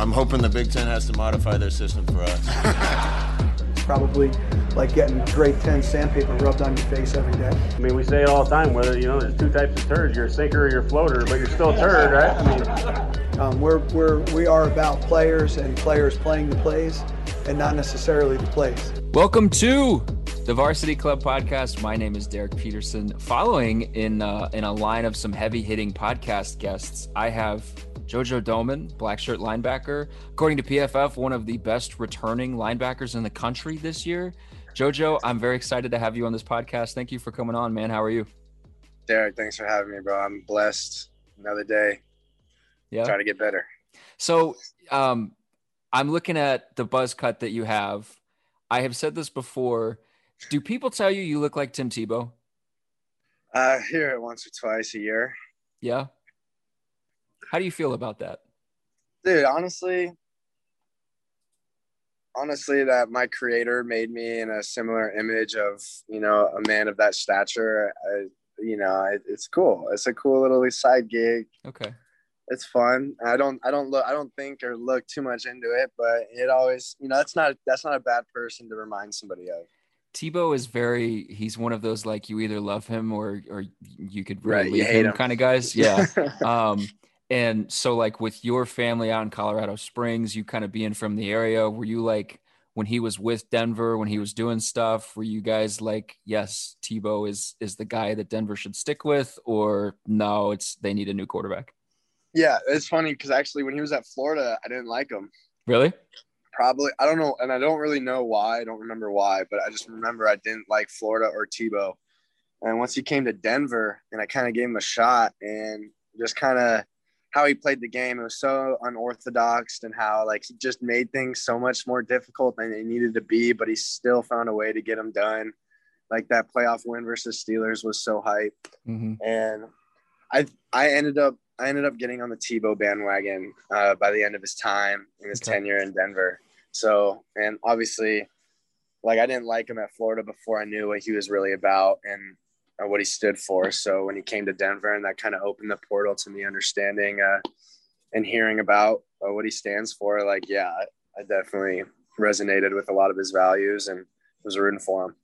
I'm hoping the Big Ten has to modify their system for us. Probably like getting grade 10 sandpaper rubbed on your face every day. I mean, we say it all the time, whether, you know, there's two types of turds, you're a sinker or you're a floater, but you're still a turd, right? I mean, Um, we're, we're, we are about players and players playing the plays and not necessarily the plays. Welcome to the Varsity Club podcast. My name is Derek Peterson. Following in uh, in a line of some heavy hitting podcast guests, I have Jojo Domann, black shirt linebacker. According to PFF, one of the best returning linebackers in the country this year. Jojo, I'm very excited to have you on this podcast. Thank you for coming on, man. How are you? Derek, thanks for having me, bro. I'm blessed. Another day. Yeah. Trying to get better. So, um, I'm looking at the buzz cut that you have. I have said this before. Do people tell you you look like Tim Tebow? I hear it once or twice a year. Yeah. How do you feel about that? Dude, honestly, honestly, that my creator made me in a similar image of, you know, a man of that stature. I, you know, it, it's cool. It's a cool little side gig. Okay. It's fun. I don't, I don't look, I don't think or look too much into it, but it always, you know, that's not, that's not a bad person to remind somebody of. Tebow is very he's one of those like you either love him or or you could really Right, leave hate him, him. kind of guys. Yeah. um and so like with your family out in Colorado Springs, you kind of being from the area, were you like when he was with Denver, when he was doing stuff, were you guys like, yes, Tebow is is the guy that Denver should stick with, or no, it's they need a new quarterback? yeah, it's funny because actually when he was at Florida, I didn't like him. Really? probably I don't know, and I don't really know why. I don't remember why, but I just remember I didn't like Florida or Tebow. And once he came to Denver, and I kind of gave him a shot, and just kind of how he played the game, it was so unorthodox, and how like he just made things so much more difficult than they needed to be, but he still found a way to get them done. Like that playoff win versus Steelers was so hype Mm-hmm. and I I ended up I ended up getting on the Tebow bandwagon uh, by the end of his time in his Okay. tenure in Denver. So and obviously, like I didn't like him at Florida before I knew what he was really about and uh, what he stood for. So when he came to Denver, and that kind of opened the portal to me understanding uh, and hearing about uh, what he stands for. Like yeah, I, definitely resonated with a lot of his values and was rooting for him.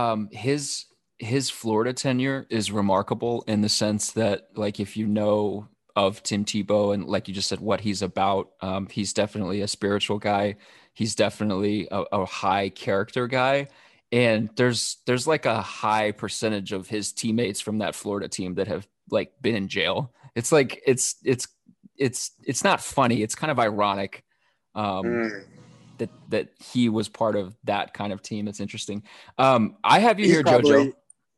um his his Florida tenure is remarkable in the sense that like if you know of Tim Tebow and like you just said what he's about um he's definitely a spiritual guy he's definitely a, a high character guy and there's there's like a high percentage of his teammates from that Florida team that have like been in jail it's like it's it's it's it's not funny it's kind of ironic um Mm. that that he was part of that kind of team. It's interesting. Um, I have you He's here, probably- Jojo.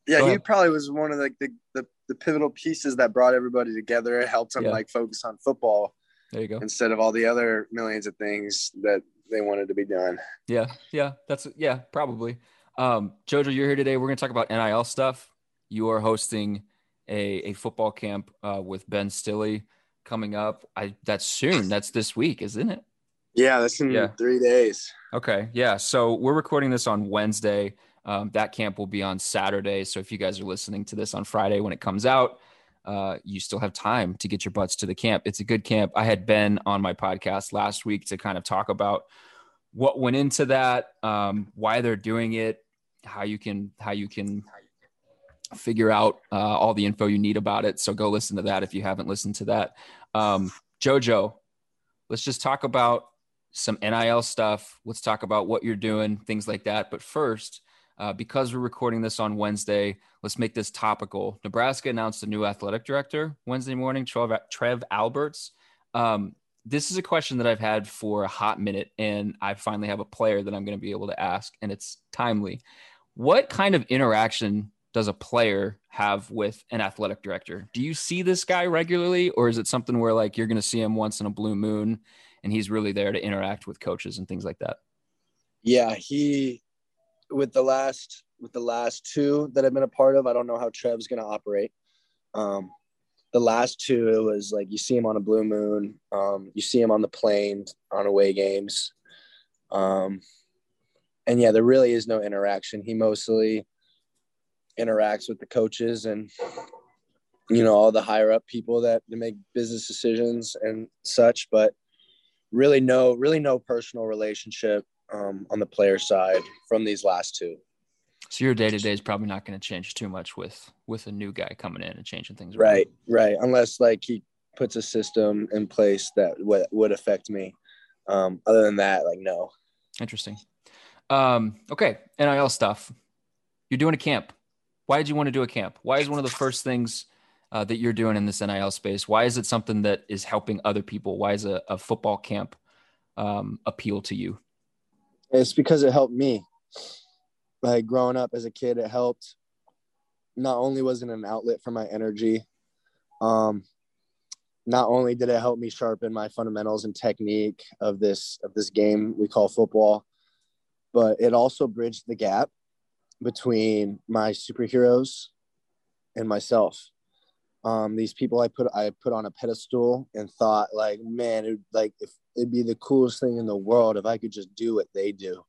Yeah, Go he ahead. probably was one of the, the the, the pivotal pieces that brought everybody together. It helped him Yeah. like focus on football There you go. instead of all the other millions of things that they wanted to be done. Yeah, yeah, that's yeah, probably. Um, Jojo, you're here today. We're gonna talk about NIL stuff. You are hosting a a football camp uh, with Ben Stille coming up. I that's soon. That's this week, isn't it? Yeah, that's in Yeah. three days. Okay. Yeah. So we're recording this on Wednesday. Um, that camp will be on Saturday. So if you guys are listening to this on Friday when it comes out, uh, you still have time to get your butts to the camp. It's a good camp. I had Ben on my podcast last week to kind of talk about what went into that, um, why they're doing it, how you can how you can figure out uh, all the info you need about it. So go listen to that if you haven't listened to that. Um, Jojo, let's just talk about some NIL stuff. Let's talk about what you're doing, things like that. But first, uh, because we're recording this on Wednesday, let's make this topical. Nebraska announced a new athletic director Wednesday morning, Trev, Trev Alberts. Um, this is a question that I've had for a hot minute, and I finally have a player that I'm going to be able to ask, and it's timely. What kind of interaction does a player have with an athletic director? Do you see this guy regularly, or is it something where like you're going to see him once in a blue moon? and he's really there to interact with coaches and things like that. Yeah, he with the last with the last two that I've been a part of, I don't know how Trev's gonna operate. Um, the last two, it was like you see him on a blue moon, um, you see him on the plane on away games, um, and yeah, there really is no interaction. He mostly interacts with the coaches and you know all the higher up people that make business decisions and such, but really no really no personal relationship um, on the player side from these last two. So your day to day is probably not going to change too much with with a new guy coming in and changing things. Around. Right, right. Unless like he puts a system in place that w- would affect me. Um, other than that, like no. Interesting. Um, okay, NIL stuff. You're doing a camp. Why did you want to do a camp? Why is one of the first things uh, that you're doing in this NIL space? Why is it something that is helping other people? Why is a, a football camp um, appeal to you? It's because it helped me. Like growing up as a kid, it helped. Not only was it an outlet for my energy, um, not only did it help me sharpen my fundamentals and technique of this of this game we call football, but it also bridged the gap between my superheroes and myself. Um, these people I put I put on a pedestal and thought like, man, it like if it'd be the coolest thing in the world if I could just do what they do.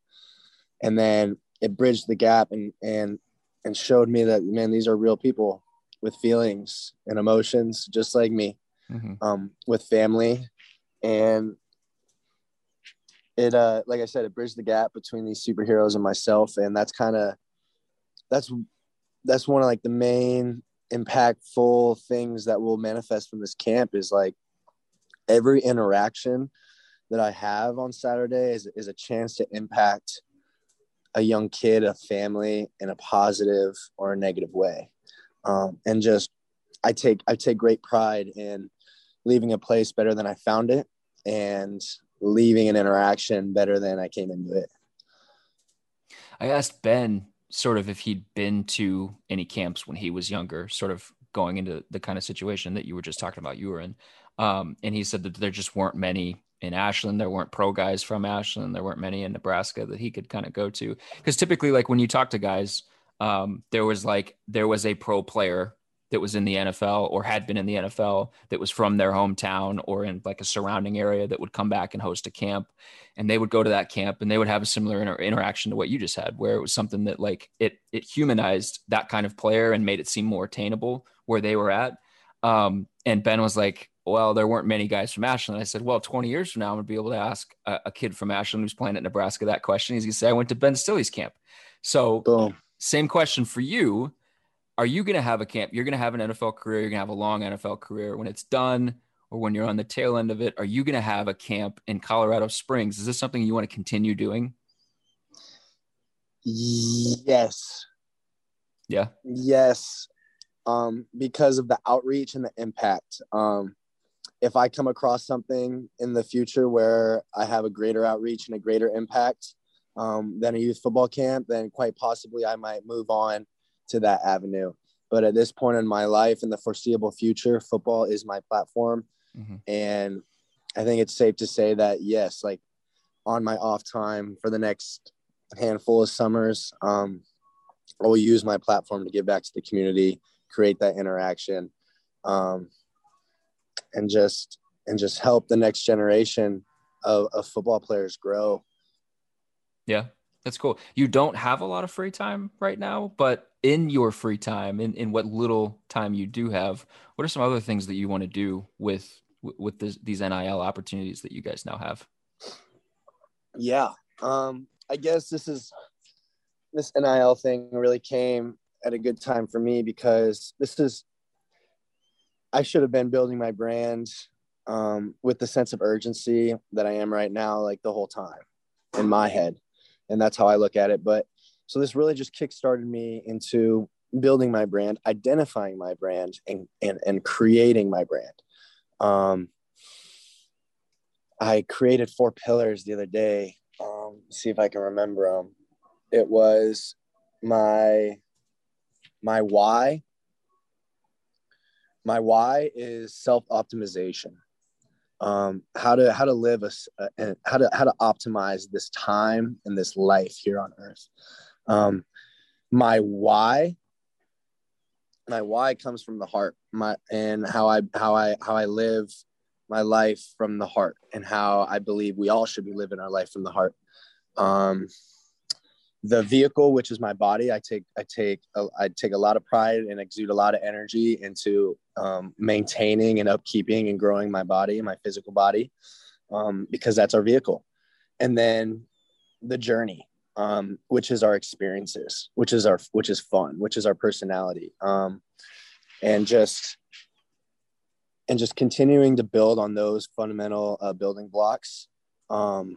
And then it bridged the gap and and and showed me that man, these are real people with feelings and emotions just like me, mm-hmm. um, with family, and it uh like I said, it bridged the gap between these superheroes and myself, and that's kind of that's that's one of like the main impactful things that will manifest from this camp is like every interaction that I have on Saturday is, is a chance to impact a young kid, a family in a positive or a negative way. Um, and just, I take, I take great pride in leaving a place better than I found it and leaving an interaction better than I came into it. I asked Ben sort of if he'd been to any camps when he was younger, sort of going into the kind of situation that you were just talking about you were in. Um, and he said that there just weren't many in Ashland. There weren't pro guys from Ashland. There weren't many in Nebraska that he could kind of go to. Because typically, like when you talk to guys, um, there was like there was a pro player that was in the NFL or had been in the NFL that was from their hometown or in like a surrounding area that would come back and host a camp. And they would go to that camp and they would have a similar inter- interaction to what you just had where it was something that like it it humanized that kind of player and made it seem more attainable where they were at. Um, and Ben was like well there weren't many guys from Ashland. I said well 20 years from now I'm going to be able to ask a, a, kid from Ashland who's playing at Nebraska that question. He's going to say I went to Ben Stille's camp so Boom. same question for you are you going to have a camp? You're going to have an NFL career. You're going to have a long NFL career. When it's done, or when you're on the tail end of it, are you going to have a camp in Colorado Springs? Is this something you want to continue doing? Yes. Yeah. Yes. Um, because of the outreach and the impact. Um, if I come across something in the future where I have a greater outreach and a greater impact um, than a youth football camp, then quite possibly I might move on to that avenue. But at this point in my life, in the foreseeable future, football is my platform. Mm-hmm. And I think it's safe to say that, yes, like on my off time for the next handful of summers, um, I will use my platform to give back to the community, create that interaction, um, and just and just help the next generation of, of football players grow. Yeah, that's cool. You don't have a lot of free time right now, but in your free time, in, in what little time you do have, what are some other things that you want to do with with this, these NIL opportunities that you guys now have? Yeah, um, I guess this is this NIL thing really came at a good time for me because this is I should have been building my brand um, with the sense of urgency that I am right now, like the whole time in my head and that's how I look at it. But so this really just kickstarted me into building my brand, identifying my brand, and and, and creating my brand. Um, I created four pillars the other day. Um, see if I can remember them. It was my my why. My why is self optimization. um, how to how to live a, and how to how to optimize this time and this life here on earth um, my why my why comes from the heart. My and how i how i how i live my life from the heart and how i believe we all should be living our life from the heart. Um, the vehicle which is my body i take i take i take a lot of pride and exude a lot of energy into um, maintaining and upkeeping and growing my body my physical body um, because that's our vehicle. And then the journey um, which is our experiences which is our which is fun which is our personality um, and just and just continuing to build on those fundamental uh, building blocks um,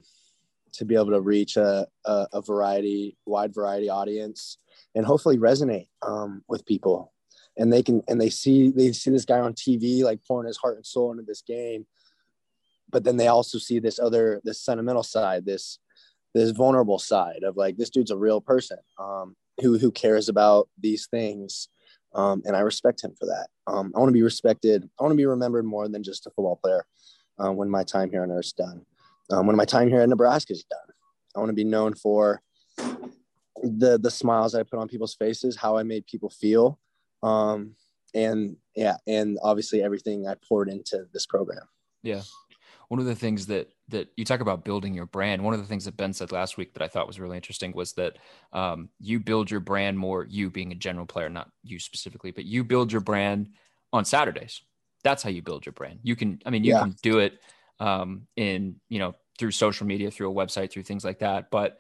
to be able to reach a, a, a variety, wide variety audience, and hopefully resonate um, with people. And they can and they see they see this guy on TV like pouring his heart and soul into this game, but then they also see this other this sentimental side, this this vulnerable side of like this dude's a real person um, who who cares about these things, um, and I respect him for that. Um, I want to be respected. I want to be remembered more than just a football player uh, when my time here on Earth's done um, when my time here at Nebraska is done. I want to be known for the the smiles I put on people's faces, how I made people feel, um, and yeah, and obviously everything I poured into this program. Yeah, one of the things that that you talk about building your brand. One of the things that Ben said last week that I thought was really interesting was that um, you build your brand more. You being a general player, not you specifically, but you build your brand on Saturdays. That's how you build your brand. You can, I mean, you yeah. can do it um, in you know through social media, through a website, through things like that. But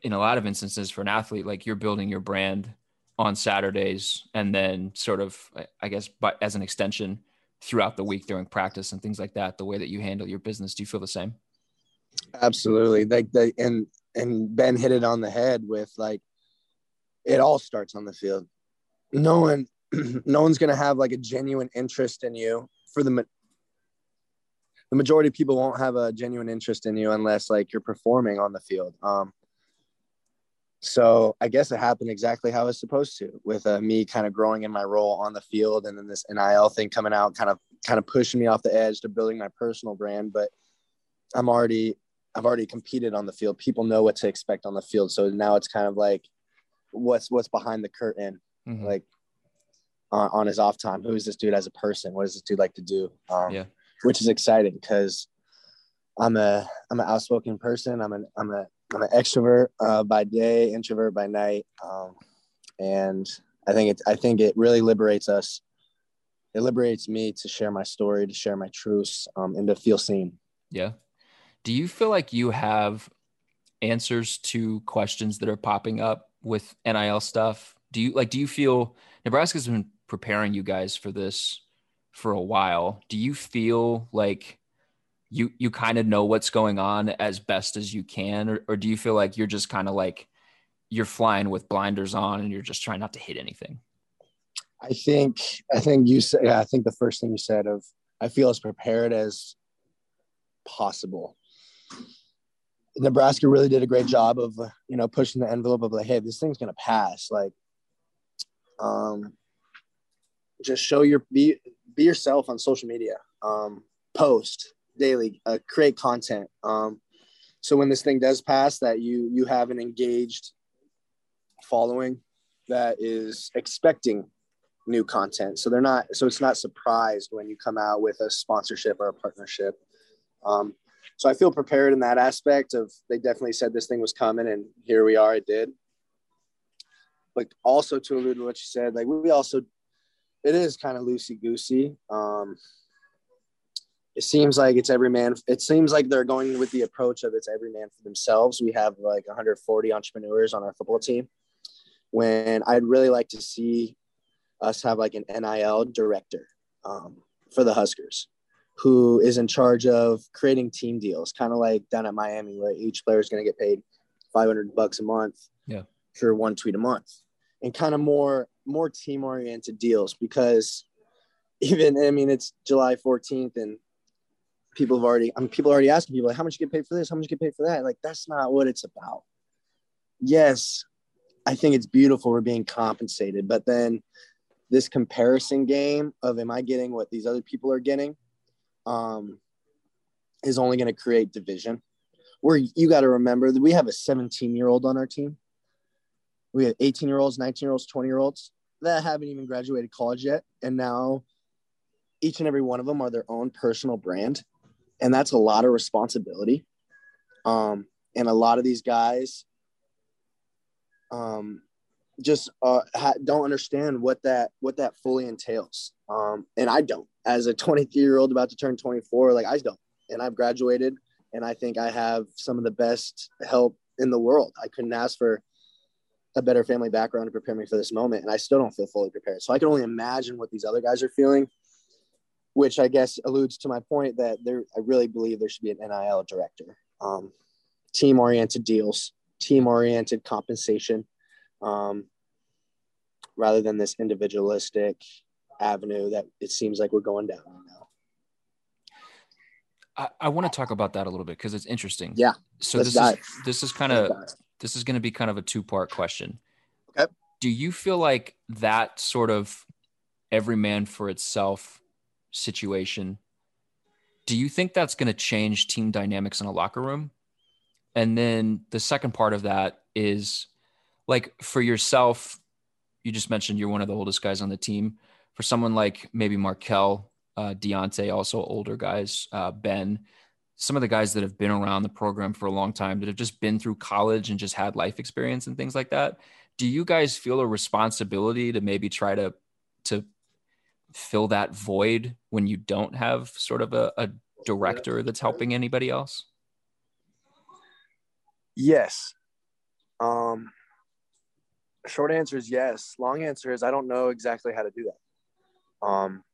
in a lot of instances, for an athlete, like you're building your brand on Saturdays, and then sort of, I guess, but as an extension throughout the week during practice and things like that. The way that you handle your business, do you feel the same? Absolutely. Like the and and Ben hit it on the head with like it all starts on the field. No one, no one's gonna have like a genuine interest in you for the the majority of people won't have a genuine interest in you unless like you're performing on the field. Um, so I guess it happened exactly how it's supposed to, with uh, me kind of growing in my role on the field, and then this NIL thing coming out, kind of kind of pushing me off the edge to building my personal brand. But I'm already I've already competed on the field. People know what to expect on the field, so now it's kind of like what's what's behind the curtain, mm-hmm. like on, on, his off time. Who is this dude as a person? What does this dude like to do? Um, yeah which is exciting because I'm a I'm an outspoken person. I'm an I'm a I'm an extrovert uh, by day, introvert by night, um, and I think it I think it really liberates us. It liberates me to share my story, to share my truths, um, and to feel seen. Yeah. Do you feel like you have answers to questions that are popping up with NIL stuff? Do you like? Do you feel Nebraska's been preparing you guys for this for a while. Do you feel like you you kind of know what's going on as best as you can, or, or do you feel like you're just kind of like you're flying with blinders on and you're just trying not to hit anything? I think I think you said yeah, I think the first thing you said of I feel as prepared as possible. Nebraska really did a great job of you know pushing the envelope of like, hey, this thing's gonna pass. Like, um, just show your be be yourself on social media um, post daily uh, create content. Um, so when this thing does pass that you you have an engaged following that is expecting new content. So they're not so it's not surprised when you come out with a sponsorship or a partnership. Um, so i feel prepared in that aspect of they definitely said this thing was coming and here we are it did. But also to allude to what you said like we also it is kind of loosey goosey. Um, it seems like it's every man. It seems like they're going with the approach of it's every man for themselves. We have like 140 entrepreneurs on our football team. When I'd really like to see us have like an NIL director um, for the Huskers, who is in charge of creating team deals, kind of like down at Miami, where each player is going to get paid 500 bucks a month. Yeah. For one tweet a month, and kind of more more team oriented deals because even I mean it's July 14th and people have already I mean people are already asking people like how much you get paid for this, how much you get paid for that. Like that's not what it's about. Yes, I think it's beautiful we're being compensated, but then this comparison game of am I getting what these other people are getting? Um, is only going to create division. Where you got to remember that we have a 17 year old on our team. We have 18 year olds, 19 year olds, 20 year olds that haven't even graduated college yet. And now each and every one of them are their own personal brand. And that's a lot of responsibility. Um, and a lot of these guys um, just uh, ha- don't understand what that what that fully entails. Um, and I don't, as a 23 year old about to turn 24, like I don't. And I've graduated, and I think I have some of the best help in the world. I couldn't ask for a better family background to prepare me for this moment, and I still don't feel fully prepared. So I can only imagine what these other guys are feeling, which I guess alludes to my point that there. I really believe there should be an NIL director, um, team oriented deals, team oriented compensation um, rather than this individualistic avenue that it seems like we're going down right now. I, I want to talk about that a little bit because it's interesting. Yeah. So this dive. is this is kind of this is going to be kind of a two part question. Okay. Do you feel like that sort of every man for itself situation? Do you think that's going to change team dynamics in a locker room? And then the second part of that is like for yourself, you just mentioned you're one of the oldest guys on the team. For someone like maybe Marquel, uh, Deontai, also older guys, uh, Ben, some of the guys that have been around the program for a long time that have just been through college and just had life experience and things like that. Do you guys feel a responsibility to maybe try to to fill that void when you don't have sort of a, a director that's helping anybody else? Yes. Um, short answer is yes. Long answer is I don't know exactly how to do that. Um,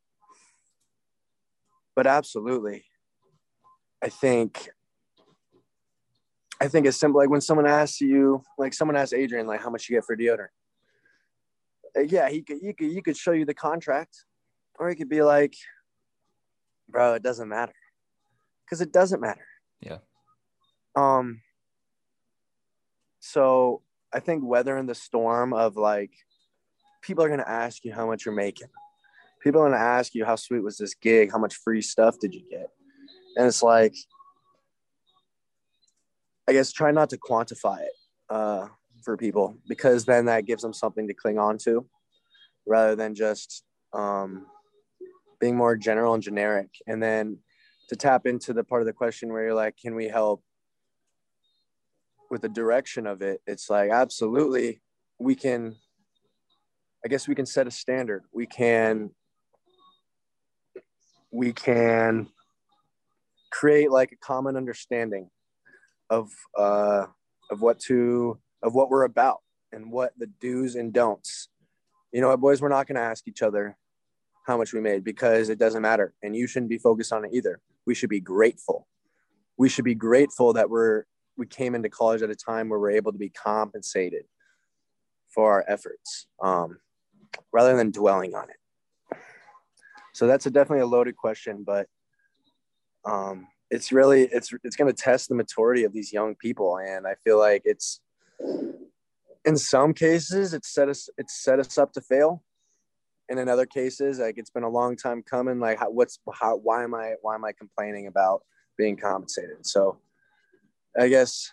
but absolutely, I think I think it's simple. Like when someone asks you, like someone asks Adrian, like how much you get for deodorant. Uh, Yeah, he could, you could, you could show you the contract, or he could be like, "Bro, it doesn't matter," because it doesn't matter. Yeah. Um. So I think weathering the storm of like, people are gonna ask you how much you're making. People are gonna ask you how sweet was this gig? How much free stuff did you get? And it's like, I guess try not to quantify it uh, for people because then that gives them something to cling on to rather than just um, being more general and generic. And then to tap into the part of the question where you're like, can we help with the direction of it? It's like, absolutely, we can. I guess we can set a standard. We can. We can create like a common understanding of uh, of what to of what we're about and what the do's and don'ts. You know what, boys, we're not going to ask each other how much we made because it doesn't matter, and you shouldn't be focused on it either. We should be grateful. We should be grateful that we're we came into college at a time where we're able to be compensated for our efforts, um, rather than dwelling on it. So that's a definitely a loaded question, but um, it's really it's it's going to test the maturity of these young people and i feel like it's in some cases it's set us it's set us up to fail and in other cases like it's been a long time coming like how, what's how why am i why am i complaining about being compensated so i guess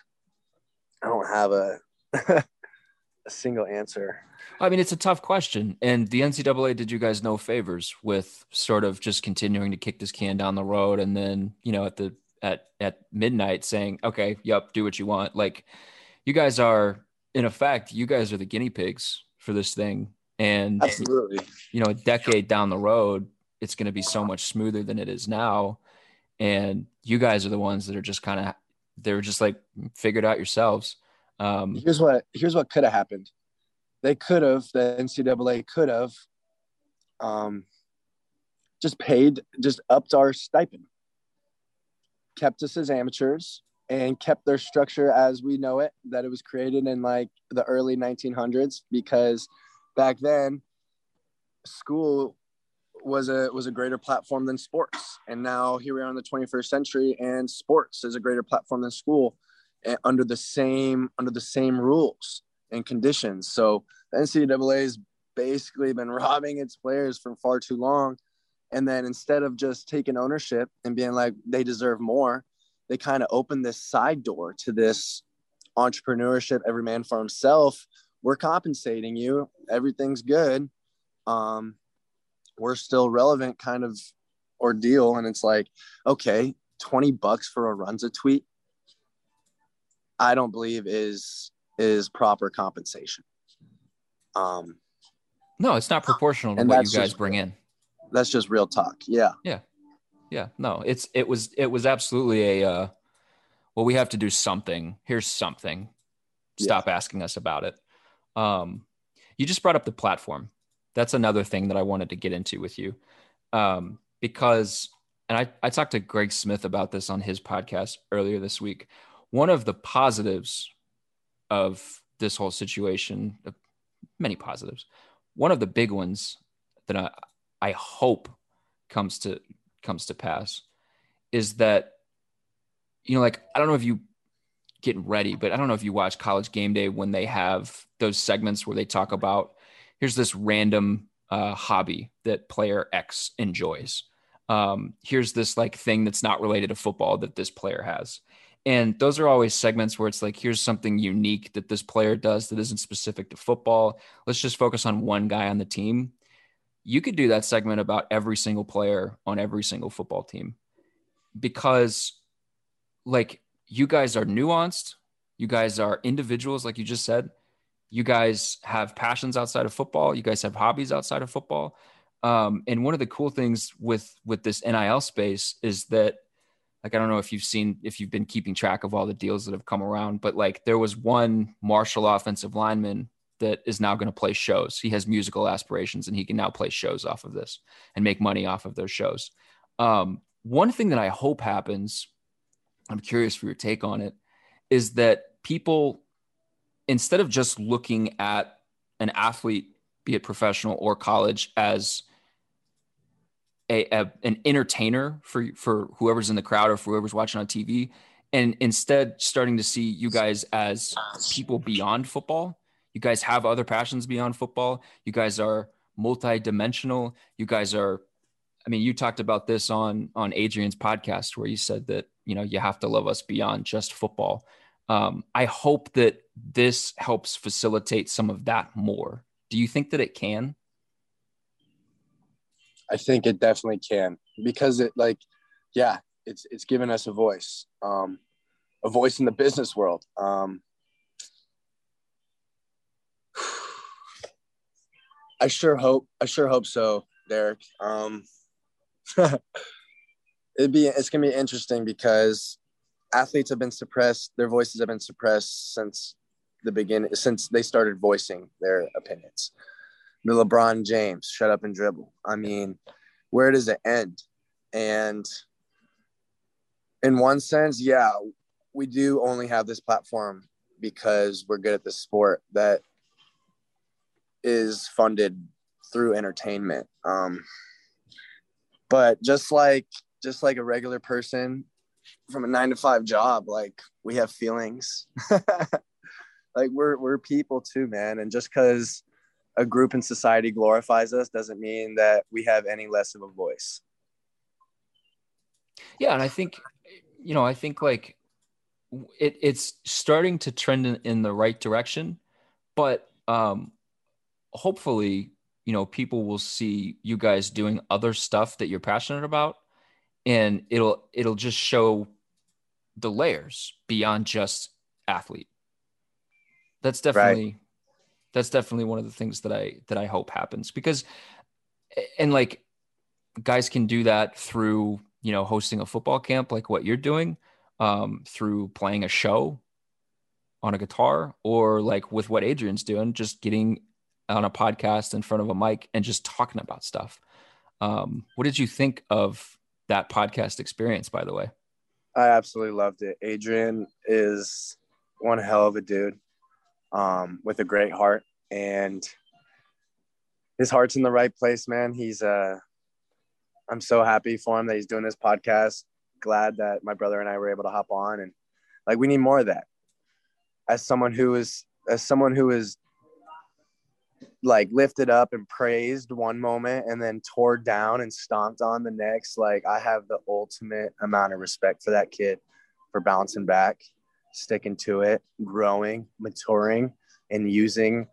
i don't have a a single answer I mean, it's a tough question. And the NCAA did you guys no favors with sort of just continuing to kick this can down the road and then, you know, at the at at midnight saying, okay, yep, do what you want. Like you guys are in effect, you guys are the guinea pigs for this thing. And absolutely you know, a decade down the road, it's gonna be so much smoother than it is now. And you guys are the ones that are just kind of they're just like figured out yourselves. Um here's what here's what could have happened they could have the ncaa could have um, just paid just upped our stipend kept us as amateurs and kept their structure as we know it that it was created in like the early 1900s because back then school was a was a greater platform than sports and now here we are in the 21st century and sports is a greater platform than school and under the same under the same rules and conditions so the ncaa has basically been robbing its players for far too long and then instead of just taking ownership and being like they deserve more they kind of opened this side door to this entrepreneurship, every man for himself. We're compensating you, everything's good. Um, we're still relevant kind of ordeal. And it's like, okay, 20 bucks for a Runza tweet, I don't believe is is proper compensation. Um, no, it's not proportional to what you guys just, bring in. That's just real talk. Yeah. Yeah. Yeah. No, it's it was it was absolutely a uh well, we have to do something. Here's something. Stop yeah. asking us about it. Um you just brought up the platform. That's another thing that I wanted to get into with you. Um, because and I, I talked to Greg Smith about this on his podcast earlier this week. One of the positives of this whole situation, many positives, one of the big ones that I, I hope comes to comes to pass is that you know like I don't know if you getting ready but I don't know if you watch college game day when they have those segments where they talk about here's this random uh, hobby that player X enjoys um, here's this like thing that's not related to football that this player has and those are always segments where it's like, here's something unique that this player does that isn't specific to football. Let's just focus on one guy on the team. You could do that segment about every single player on every single football team because, like, you guys are nuanced. You guys are individuals, like you just said. You guys have passions outside of football. You guys have hobbies outside of football. Um, and one of the cool things with with this NIL space is that like I don't know if you've seen if you've been keeping track of all the deals that have come around, but like there was one Marshall offensive lineman that is now going to play shows. He has musical aspirations and he can now play shows off of this and make money off of those shows. Um, one thing that I hope happens, I'm curious for your take on it, is that people, instead of just looking at an athlete, be it professional or college, as a, a, an entertainer for for whoever's in the crowd or for whoever's watching on TV, and instead starting to see you guys as people beyond football. You guys have other passions beyond football. You guys are multi-dimensional. You guys are I mean, you talked about this on on Adrian's podcast where you said that, you know, you have to love us beyond just football. Um, I hope that this helps facilitate some of that more. Do you think that it can? I think it definitely can because it like, yeah, it's it's given us a voice, um, a voice in the business world. Um, I sure hope I sure hope so, Derek. It'd be it's gonna be interesting because athletes have been suppressed, their voices have been suppressed since the beginning, since they started voicing their opinions the LeBron James, shut up and dribble. I mean, where does it end? And in one sense, yeah, we do only have this platform because we're good at the sport that is funded through entertainment. Um, but just like just like a regular person from a nine to five job, like we have feelings. like we're we're people too, man. And just because a group in society glorifies us doesn't mean that we have any less of a voice. Yeah, and I think you know, I think like it, it's starting to trend in, in the right direction, but um, hopefully, you know, people will see you guys doing other stuff that you're passionate about, and it'll it'll just show the layers beyond just athlete. That's definitely right that's definitely one of the things that I that I hope happens because and like guys can do that through you know hosting a football camp like what you're doing um, through playing a show on a guitar or like with what Adrian's doing just getting on a podcast in front of a mic and just talking about stuff um, what did you think of that podcast experience by the way I absolutely loved it Adrian is one hell of a dude um, with a great heart, and his heart's in the right place, man. He's uh, I'm so happy for him that he's doing this podcast. Glad that my brother and I were able to hop on, and like we need more of that. As someone who is as someone who is like lifted up and praised one moment and then tore down and stomped on the next like i have the ultimate amount of respect for that kid for bouncing back, sticking to it, growing, maturing, and using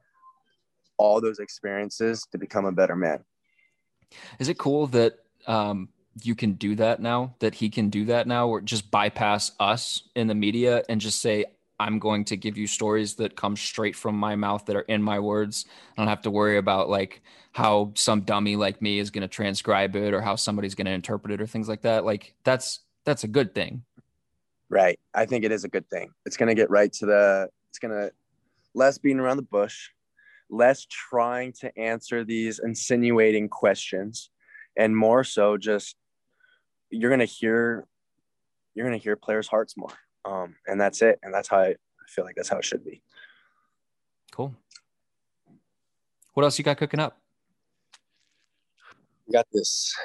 all those experiences to become a better man. Is it cool that um, you can do that now? That he can do that now, or just bypass us in the media and just say, "I'm going to give you stories that come straight from my mouth that are in my words." I don't have to worry about like how some dummy like me is going to transcribe it or how somebody's going to interpret it or things like that. Like that's that's a good thing. Right. I think it is a good thing. It's going to get right to the. It's going to less being around the bush, less trying to answer these insinuating questions, and more so just you're going to hear you're going to hear players' hearts more. Um, and that's it. And that's how I, I feel like that's how it should be. Cool. What else you got cooking up? We got this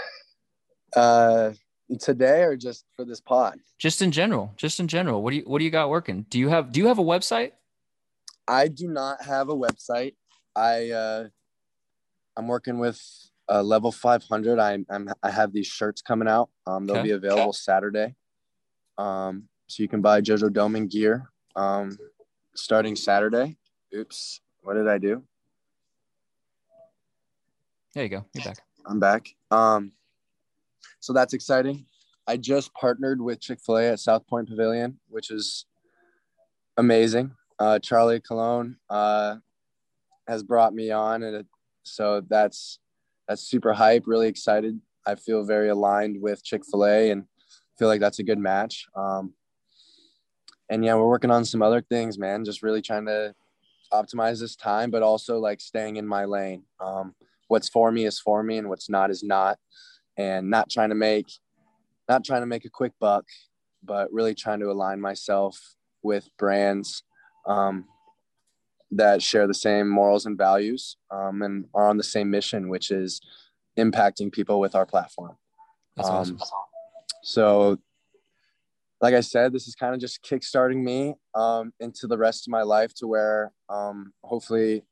uh, today or just for this pod? Just in general. Just in general. What do you What do you got working? Do you have Do you have a website? I do not have a website. I uh, I'm working with uh, level 500. I'm, I'm I have these shirts coming out. Um, they'll Okay. be available Saturday. Um, so you can buy Jojo Domann gear. Um, starting Saturday. Oops, what did I do? There you go. You're back. I'm back. Um, so that's exciting. I just partnered with Chick Fil A at SouthPointe Pavilion, which is amazing. Uh, Charlie Cologne uh, has brought me on, and it, so that's that's super hype. Really excited. I feel very aligned with Chick Fil A, and feel like that's a good match. Um, and yeah, we're working on some other things, man. Just really trying to optimize this time, but also like staying in my lane. Um, what's for me is for me and what's not is not and not trying to make not trying to make a quick buck but really trying to align myself with brands um, that share the same morals and values um, and are on the same mission which is impacting people with our platform That's Um, awesome. so like i said this is kind of just kickstarting me um, into the rest of my life to where um, hopefully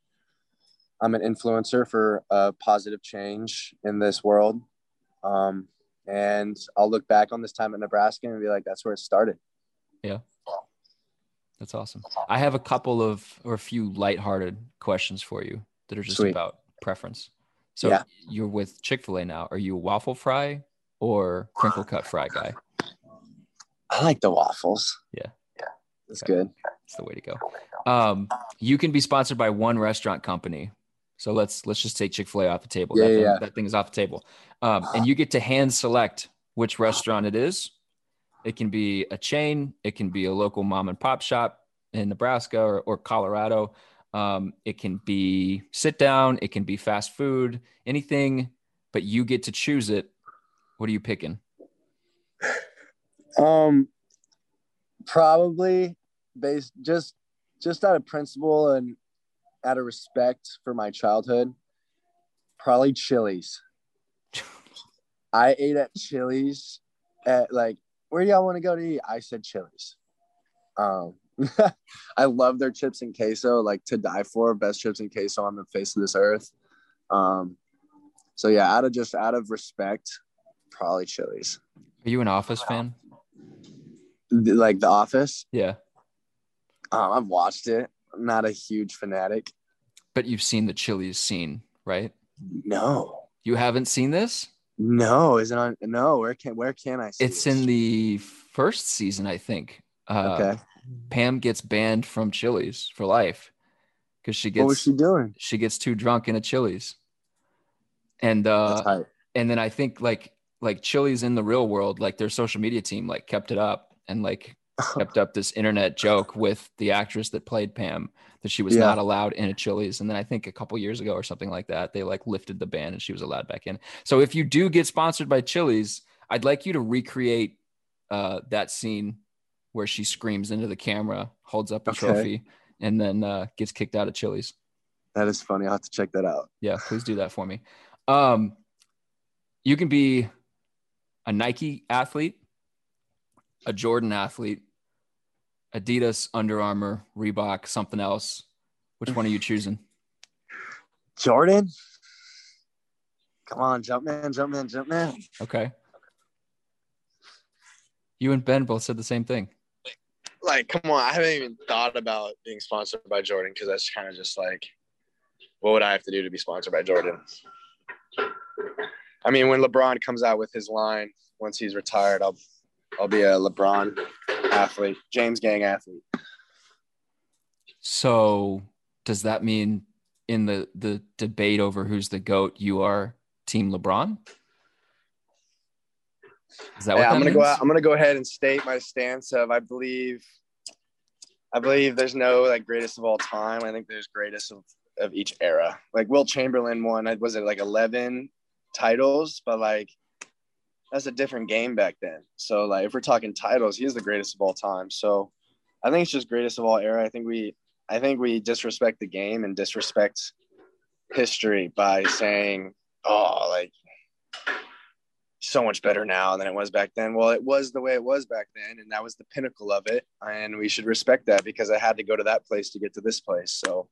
i'm an influencer for a positive change in this world um, and i'll look back on this time at nebraska and be like that's where it started Yeah. That's awesome. I have a couple of or a few lighthearted questions for you that are just Sweet. about preference. So Yeah. you're with Chick Fil A now. Are you a waffle fry or crinkle cut fry guy? I like the waffles Yeah. yeah that's Okay. good That's the way to go. Um, you can be sponsored by one restaurant company. So let's let's just take Chick Fil A off the table. Yeah, that, yeah, thing, yeah. that thing is off the table, um, and you get to hand select which restaurant it is. It can be a chain. It can be a local mom and pop shop in Nebraska or, or Colorado. Um, it can be sit down. It can be fast food. Anything, but you get to choose it. What are you picking? Um, probably based just just out of principle and out of respect for my childhood. Probably Chili's. I ate at Chili's at like where do y'all want to go to eat? I said Chili's. Um, I love their chips and queso, like to die for. Best chips and queso on the face of this earth. Um, so yeah, out of just out of respect, probably Chili's. Are you an Office fan? Like The Office. Yeah, Um, I've watched it. I'm not a huge fanatic. but you've seen the Chili's scene, right? No, You haven't seen this? no, is it on? No, where can where can I see? It's this? in the first season, I think. Uh, Okay, Pam gets banned from Chili's for life because she gets. what was she doing? she gets too drunk in a Chili's, and uh, and then I think like like Chili's in the real world, like their social media team like kept it up and like kept up this internet joke with the actress that played Pam that she was Yeah. not allowed in a Chili's. And then I think a couple years ago or something like that, they like lifted the ban and she was allowed back in. So if you do get sponsored by Chili's, I'd like you to recreate uh, that scene where she screams into the camera, holds up a Okay. trophy, and then uh, gets kicked out of Chili's. That is funny. I'll have to check that out. Yeah, please do that for me. Um, you can be a Nike athlete, a Jordan athlete, Adidas, Under Armour, Reebok, something else. Which one are you choosing? Jordan, come on, jump man, jump man, jump man. Okay. You and Ben both said the same thing. like, come on, I haven't even thought about being sponsored by Jordan because that's kind of just like, what would I have to do to be sponsored by Jordan? I mean, when LeBron comes out with his line once he's retired, I'll I'll be a LeBron athlete, James Gang athlete. So does that mean in the the debate over who's the goat, you are Team LeBron? Is that yeah, I'm gonna means? go. Out, I'm gonna go ahead and state my stance of I believe, I believe there's no like greatest of all time. I think there's greatest of, of each era. Like Wilt Chamberlain won, was it like 11 titles? But like that's a different game back then. So like if we're talking titles, he's the greatest of all time. So I think it's just greatest of all era. I think we I think we disrespect the game and disrespect history by saying, oh, like so much better now than it was back then. Well, it was the way it was back then, and that was the pinnacle of it. And we should respect that because I had to go to that place to get to this place. So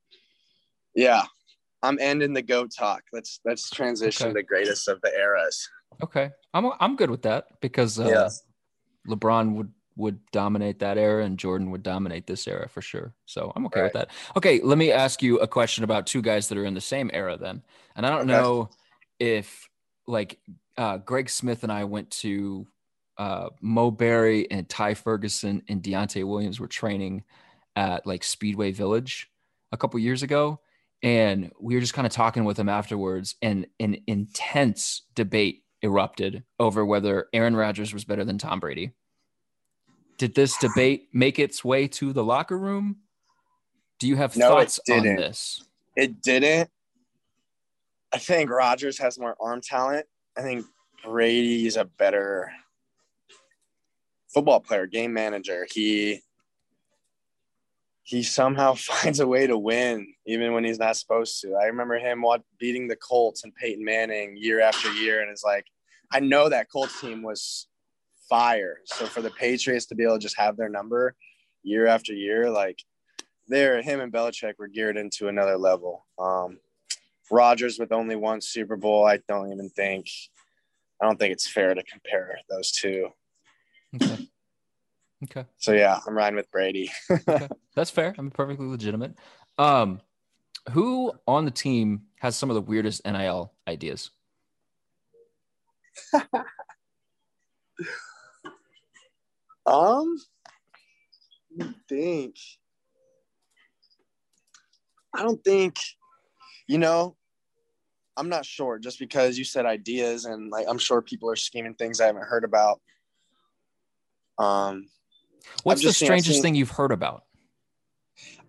yeah, I'm ending the go talk. Let's let's transition okay. the greatest of the eras. Okay, I'm I'm good with that because uh, yeah. LeBron would would dominate that era and Jordan would dominate this era for sure. So I'm okay right. with that. Okay, let me ask you a question about two guys that are in the same era then. And I don't okay. know if like uh, Greg Smith and I went to uh, Mo Barry and Ty Ferguson and Deontai Williams were training at like Speedway Village a couple years ago. And we were just kind of talking with them afterwards, and an intense debate erupted over whether Aaron Rodgers was better than Tom Brady. Did this debate make its way to the locker room? Do you have no, thoughts on this? It didn't. I think Rodgers has more arm talent. I think Brady is a better football player, game manager. He he somehow finds a way to win even when he's not supposed to. I remember him beating the Colts and Peyton Manning year after year, and it's like I know that Colts team was fire. So for the Patriots to be able to just have their number year after year, like there, him and Belichick were geared into another level. Um, Rodgers with only one Super Bowl, I don't even think. I don't think it's fair to compare those two. Okay. Okay. So yeah, I'm riding with Brady. okay. That's fair. I'm perfectly legitimate. Um, who on the team has some of the weirdest NIL ideas? um, think. I don't think, you know, I'm not sure just because you said ideas and like I'm sure people are scheming things I haven't heard about. Um, what's the strangest seen, thing you've heard about?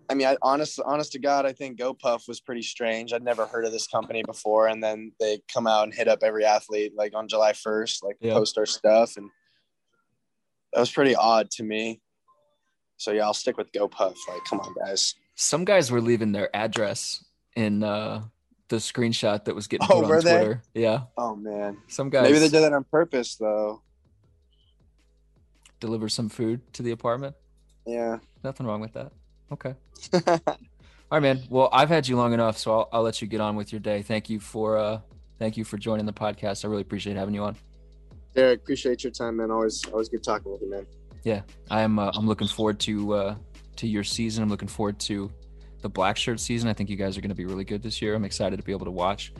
I mean, I honest, honest to God, I think GoPuff was pretty strange. I'd never heard of this company before, and then they come out and hit up every athlete like on July 1st, like yeah. post our stuff, and that was pretty odd to me. So yeah, I'll stick with GoPuff. Like, come on, guys. Some guys were leaving their address in uh, the screenshot that was getting oh, put on Twitter. They? Yeah. Oh man. Some guys. Maybe they did that on purpose, though. Deliver some food to the apartment. Yeah. Nothing wrong with that. Okay. All right, man. Well, I've had you long enough, so I'll, I'll let you get on with your day. Thank you for uh, thank you for joining the podcast. I really appreciate having you on. Derek, appreciate your time, man. Always always good talking with you, man. Yeah, I am. Uh, I'm looking forward to uh, to your season. I'm looking forward to the black shirt season. I think you guys are going to be really good this year. I'm excited to be able to watch.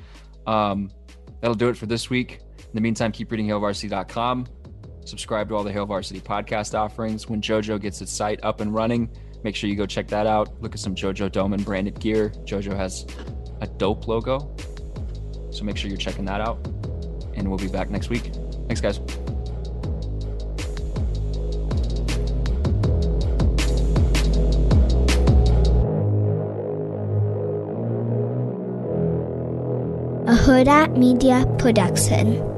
Um, that'll do it for this week. In the meantime, keep reading HailVarsity.com. Subscribe to all the Hail Varsity podcast offerings. When JoJo gets its site up and running, make sure you go check that out. Look at some JoJo Domann branded gear. JoJo has a dope logo. So make sure you're checking that out. And we'll be back next week. Thanks, guys. a Hurrdat Media Production.